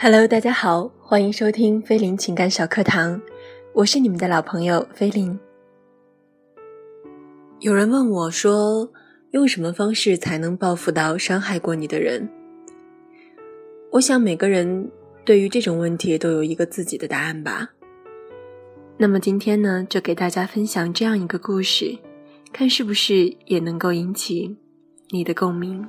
Hello，大家好，欢迎收听菲林情感小课堂，我是你们的老朋友菲林。有人问我说，用什么方式才能报复到伤害过你的人？我想每个人对于这种问题都有一个自己的答案吧。那么今天呢，就给大家分享这样一个故事，看是不是也能够引起你的共鸣。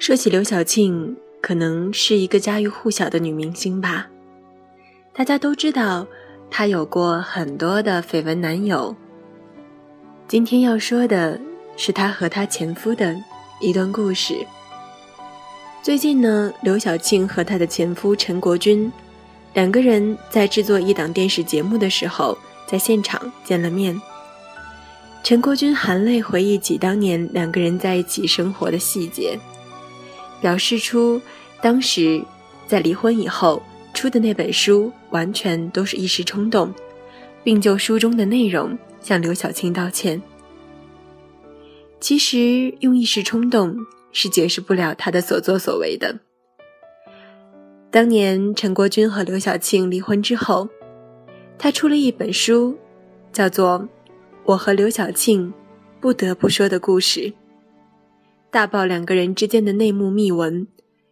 说起刘晓庆，可能是一个家喻户晓的女明星吧，大家都知道。她有过很多的绯闻男友。今天要说的是她和她前夫的一段故事。最近呢，刘晓庆和她的前夫陈国军两个人在制作一档电视节目的时候，在现场见了面。陈国军含泪回忆起当年两个人在一起生活的细节，表示出当时在离婚以后。出的那本书完全都是一时冲动，并就书中的内容向刘晓庆道歉。其实用一时冲动是解释不了他的所作所为的。当年陈国军和刘晓庆离婚之后，他出了一本书，叫做《我和刘晓庆不得不说的故事》，大爆两个人之间的内幕秘闻，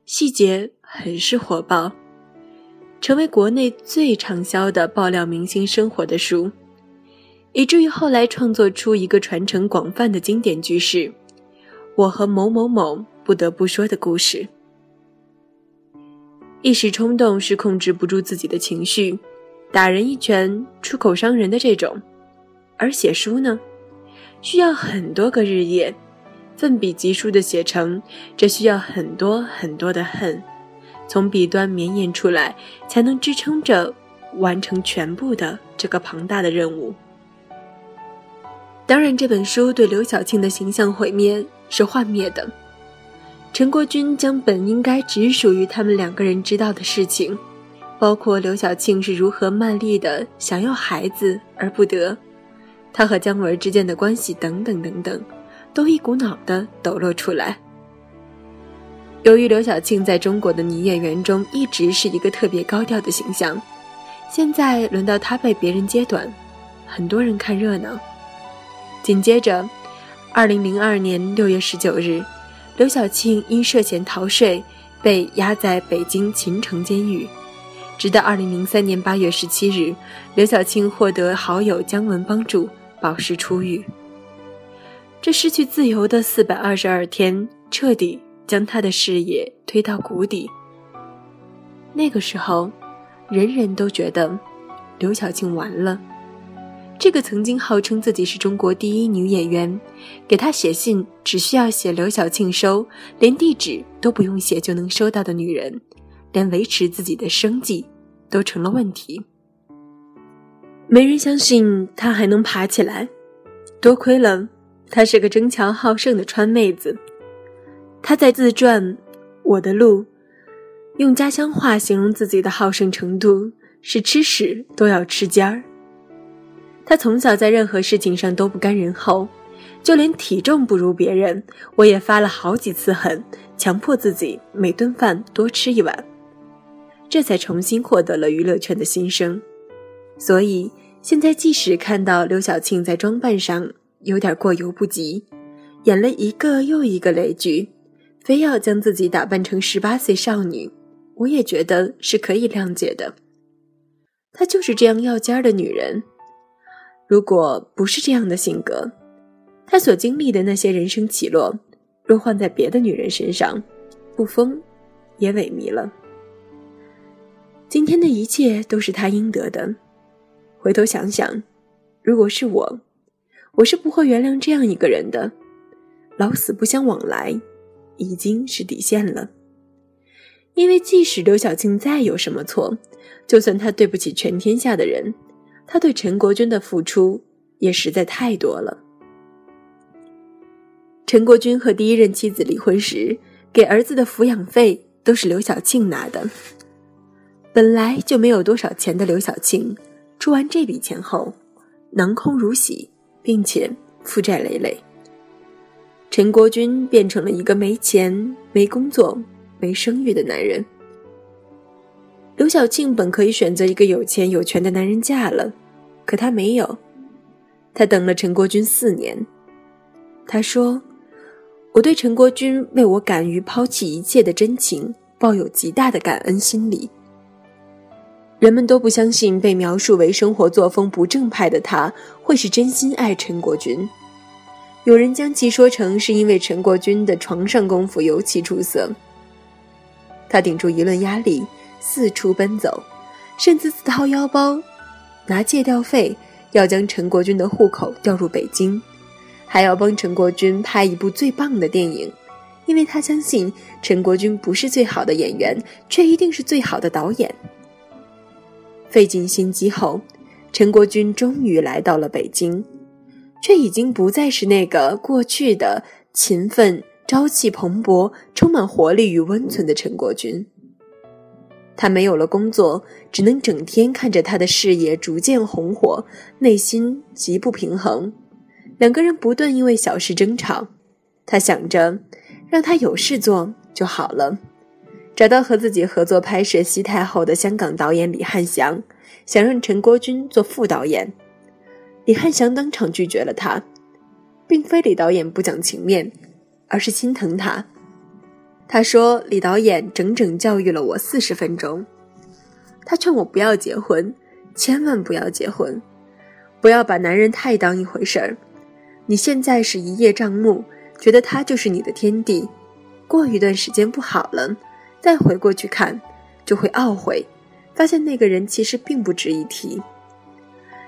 细节很是火爆。成为国内最畅销的爆料明星生活的书，以至于后来创作出一个传承广泛的经典句式：“我和某某某不得不说的故事。”一时冲动是控制不住自己的情绪，打人一拳出口伤人的这种；而写书呢，需要很多个日夜，奋笔疾书的写成，这需要很多很多的恨。从笔端绵延出来，才能支撑着完成全部的这个庞大的任务。当然，这本书对刘晓庆的形象毁灭是幻灭的。陈国军将本应该只属于他们两个人知道的事情，包括刘晓庆是如何卖力的想要孩子而不得，他和姜文之间的关系等等等等，都一股脑的抖落出来。由于刘晓庆在中国的女演员中一直是一个特别高调的形象，现在轮到她被别人揭短，很多人看热闹。紧接着，二零零二年六月十九日，刘晓庆因涉嫌逃税被押在北京秦城监狱，直到二零零三年八月十七日，刘晓庆获得好友姜文帮助保释出狱。这失去自由的四百二十二天，彻底。将他的事业推到谷底。那个时候，人人都觉得刘晓庆完了。这个曾经号称自己是中国第一女演员，给她写信只需要写刘晓庆收，连地址都不用写就能收到的女人，连维持自己的生计都成了问题。没人相信她还能爬起来。多亏了她是个争强好胜的川妹子。她在自传《我的路》用家乡话形容自己的好胜程度是吃屎都要吃尖儿。他从小在任何事情上都不甘人后，就连体重不如别人，我也发了好几次狠，强迫自己每顿饭多吃一碗，这才重新获得了娱乐圈的新生。所以现在即使看到刘晓庆在装扮上有点过犹不及，演了一个又一个雷剧。非要将自己打扮成十八岁少女，我也觉得是可以谅解的。她就是这样要尖儿的女人。如果不是这样的性格，她所经历的那些人生起落，若换在别的女人身上，不疯也萎靡了。今天的一切都是她应得的。回头想想，如果是我，我是不会原谅这样一个人的，老死不相往来。已经是底线了，因为即使刘晓庆再有什么错，就算她对不起全天下的人，她对陈国军的付出也实在太多了。陈国军和第一任妻子离婚时，给儿子的抚养费都是刘晓庆拿的。本来就没有多少钱的刘晓庆，出完这笔钱后，囊空如洗，并且负债累累。陈国军变成了一个没钱、没工作、没声誉的男人。刘晓庆本可以选择一个有钱有权的男人嫁了，可她没有。她等了陈国军四年。她说：“我对陈国军为我敢于抛弃一切的真情，抱有极大的感恩心理。”人们都不相信被描述为生活作风不正派的他会是真心爱陈国军。有人将其说成是因为陈国军的床上功夫尤其出色。他顶住舆论压力，四处奔走，甚至自掏腰包拿借调费，要将陈国军的户口调入北京，还要帮陈国军拍一部最棒的电影，因为他相信陈国军不是最好的演员，却一定是最好的导演。费尽心机后，陈国军终于来到了北京，却已经不再是那个过去的勤奋、朝气蓬勃、充满活力与温存的陈国军。他没有了工作，只能整天看着他的事业逐渐红火，内心极不平衡。两个人不断因为小事争吵，他想着让他有事做就好了。找到和自己合作拍摄《西太后》的香港导演李汉祥，想让陈国军做副导演，李汉祥当场拒绝了他，并非李导演不讲情面，而是心疼他。他说：“李导演整整教育了我四十分钟，他劝我不要结婚，千万不要结婚，不要把男人太当一回事儿。你现在是一叶障目，觉得他就是你的天地，过一段时间不好了。”再回过去看，就会懊悔，发现那个人其实并不值一提。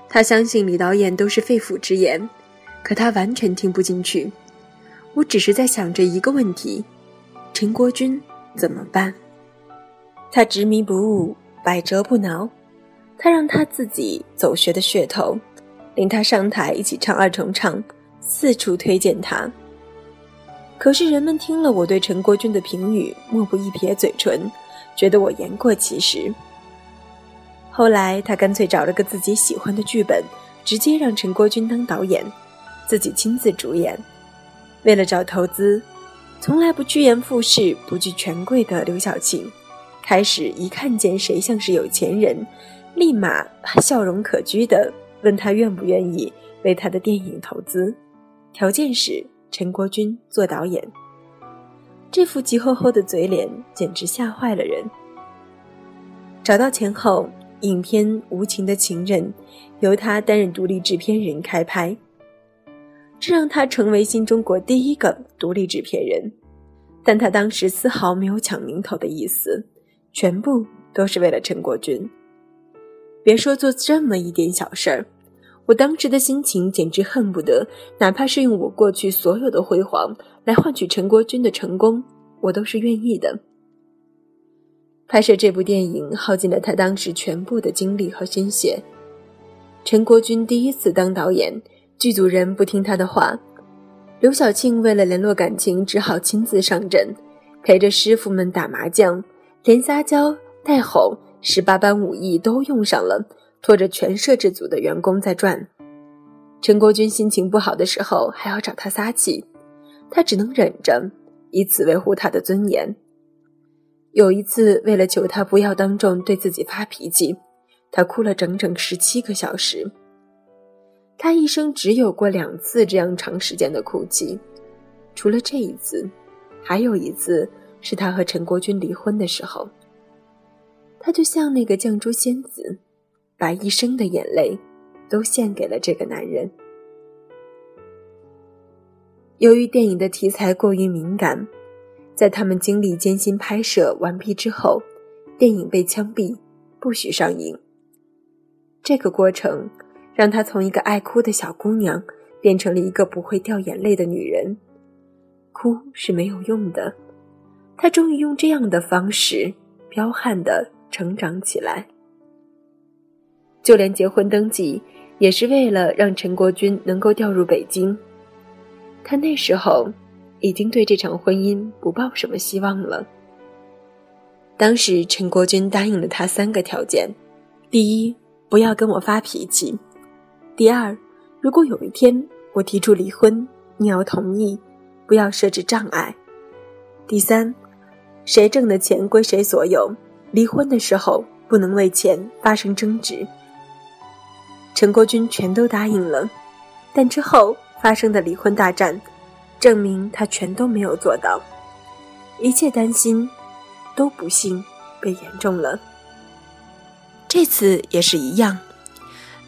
他相信李导演都是肺腑之言，可他完全听不进去。我只是在想着一个问题：陈国军怎么办？他执迷不悟，百折不挠。他让他自己走学的噱头，领他上台一起唱二重唱，四处推荐他。可是人们听了我对陈国军的评语，莫不一撇嘴唇，觉得我言过其实。后来他干脆找了个自己喜欢的剧本，直接让陈国军当导演，自己亲自主演。为了找投资，从来不趋炎附势、不惧权贵的刘晓庆，开始一看见谁像是有钱人，立马笑容可掬的问他愿不愿意为他的电影投资，条件是。陈国军做导演，这副急吼吼的嘴脸简直吓坏了人。找到钱后，影片《无情的情人》由他担任独立制片人开拍，这让他成为新中国第一个独立制片人。但他当时丝毫没有抢名头的意思，全部都是为了陈国军。别说做这么一点小事儿。我当时的心情简直恨不得，哪怕是用我过去所有的辉煌来换取陈国军的成功，我都是愿意的。拍摄这部电影耗尽了他当时全部的精力和心血。陈国军第一次当导演，剧组人不听他的话，刘晓庆为了联络感情，只好亲自上阵，陪着师傅们打麻将，连撒娇带哄，十八般武艺都用上了。拖着全摄制组的员工在转，陈国军心情不好的时候还要找他撒气，他只能忍着，以此维护他的尊严。有一次，为了求他不要当众对自己发脾气，他哭了整整十七个小时。他一生只有过两次这样长时间的哭泣，除了这一次，还有一次是他和陈国军离婚的时候。他就像那个绛珠仙子。把一生的眼泪都献给了这个男人。由于电影的题材过于敏感，在他们经历艰辛拍摄完毕之后，电影被枪毙，不许上映。这个过程让她从一个爱哭的小姑娘变成了一个不会掉眼泪的女人。哭是没有用的，她终于用这样的方式彪悍的成长起来。就连结婚登记，也是为了让陈国军能够调入北京。他那时候已经对这场婚姻不抱什么希望了。当时陈国军答应了他三个条件：第一，不要跟我发脾气；第二，如果有一天我提出离婚，你要同意，不要设置障碍；第三，谁挣的钱归谁所有，离婚的时候不能为钱发生争执。陈国军全都答应了，但之后发生的离婚大战，证明他全都没有做到，一切担心。都不幸被言中了。这次也是一样，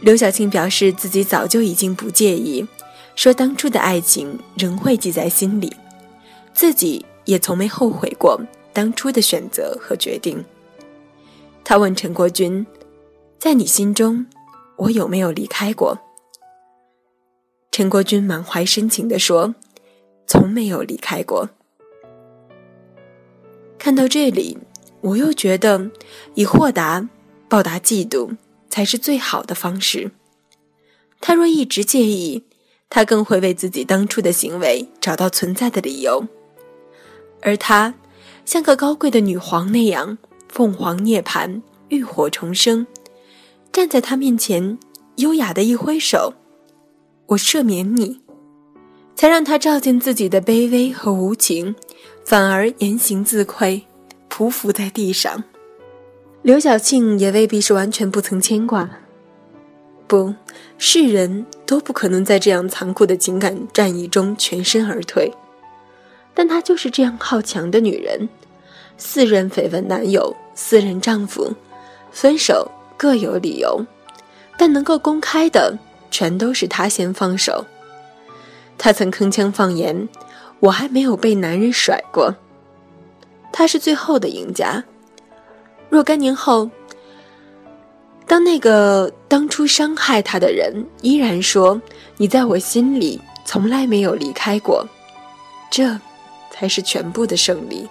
刘晓庆表示自己早就已经不介意，说当初的爱情仍会记在心里，自己也从没后悔过当初的选择和决定。他问陈国军：“在你心中，我有没有离开过？”陈国军满怀深情地说：“从没有离开过。”看到这里，我又觉得以豁达报答嫉妒才是最好的方式。他若一直介意，他更会为自己当初的行为找到存在的理由。而他像个高贵的女皇那样，凤凰涅槃，浴火重生，站在他面前，优雅的一挥手：“我赦免你。”才让他照见自己的卑微和无情。反而言行自愧，匍匐在地上。刘晓庆也未必是完全不曾牵挂，不是人都不可能在这样残酷的情感战役中全身而退。但她就是这样好强的女人，四任绯闻男友，四任丈夫，分手各有理由，但能够公开的，全都是他先放手。他曾铿锵放言。我还没有被男人甩过，他是最后的赢家。若干年后，当那个当初伤害他的人依然说你在我心里从来没有离开过，这才是全部的胜利。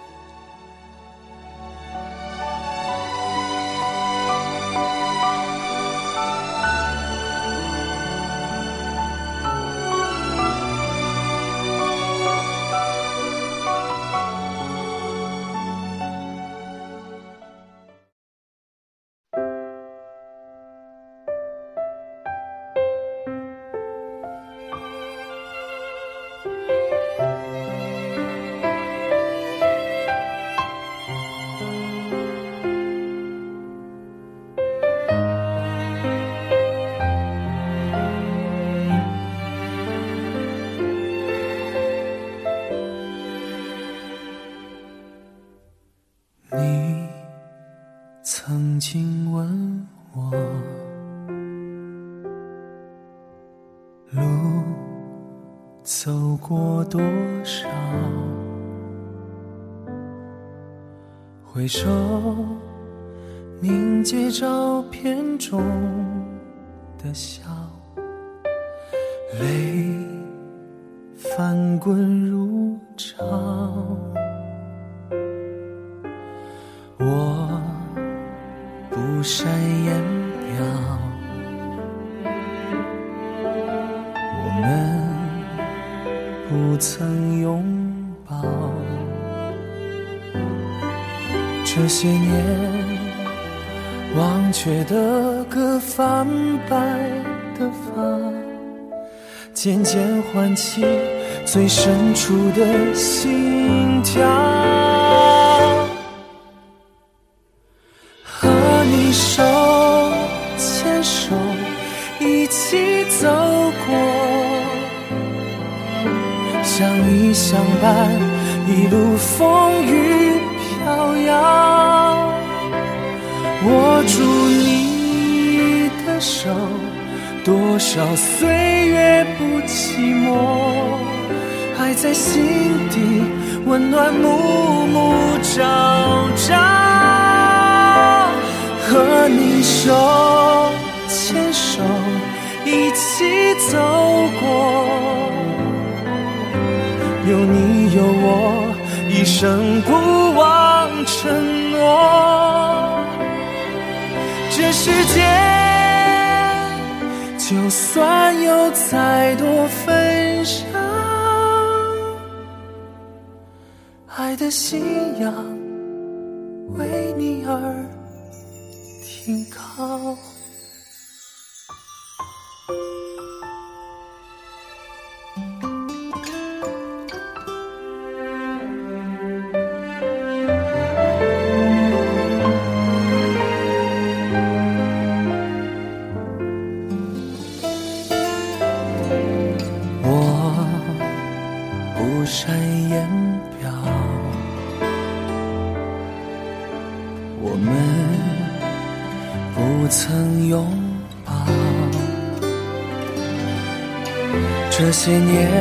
问我路走过多少？回首凝结照片中的笑，泪翻滚如潮。不善言表。不曾拥抱，这些年忘却的歌，泛白的发，渐渐唤起最深处的心跳。相依相伴，一路风雨飘摇。握住你的手，多少岁月不寂寞，爱在心底温暖，暮暮朝朝。和你手牵手，一起走过。有你有我，一生不忘承诺。这世界就算有再多纷扰，爱的信仰为你而停靠。些年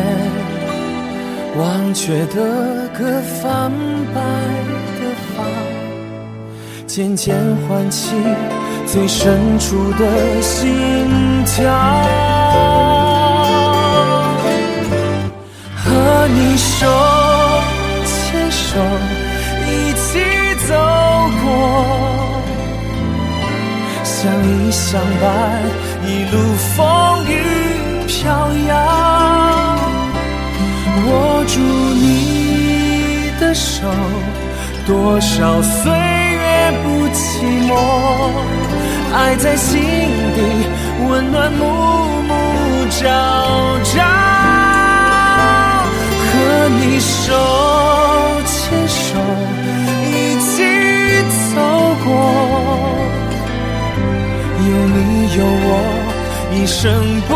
忘却的歌，泛白的发，渐渐唤起最深处的心跳。和你手牵手，一起走过。相依相伴，一路多少岁月不寂寞，爱在心底，温暖暮暮朝朝。和你手牵手，一起走过。有你有我，一生不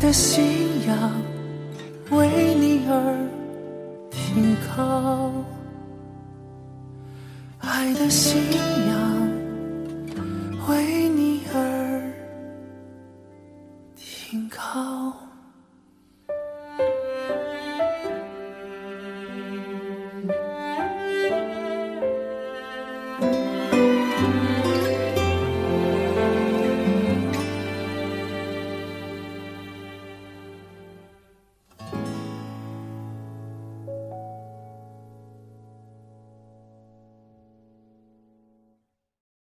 的信仰为你而停靠，爱的信仰。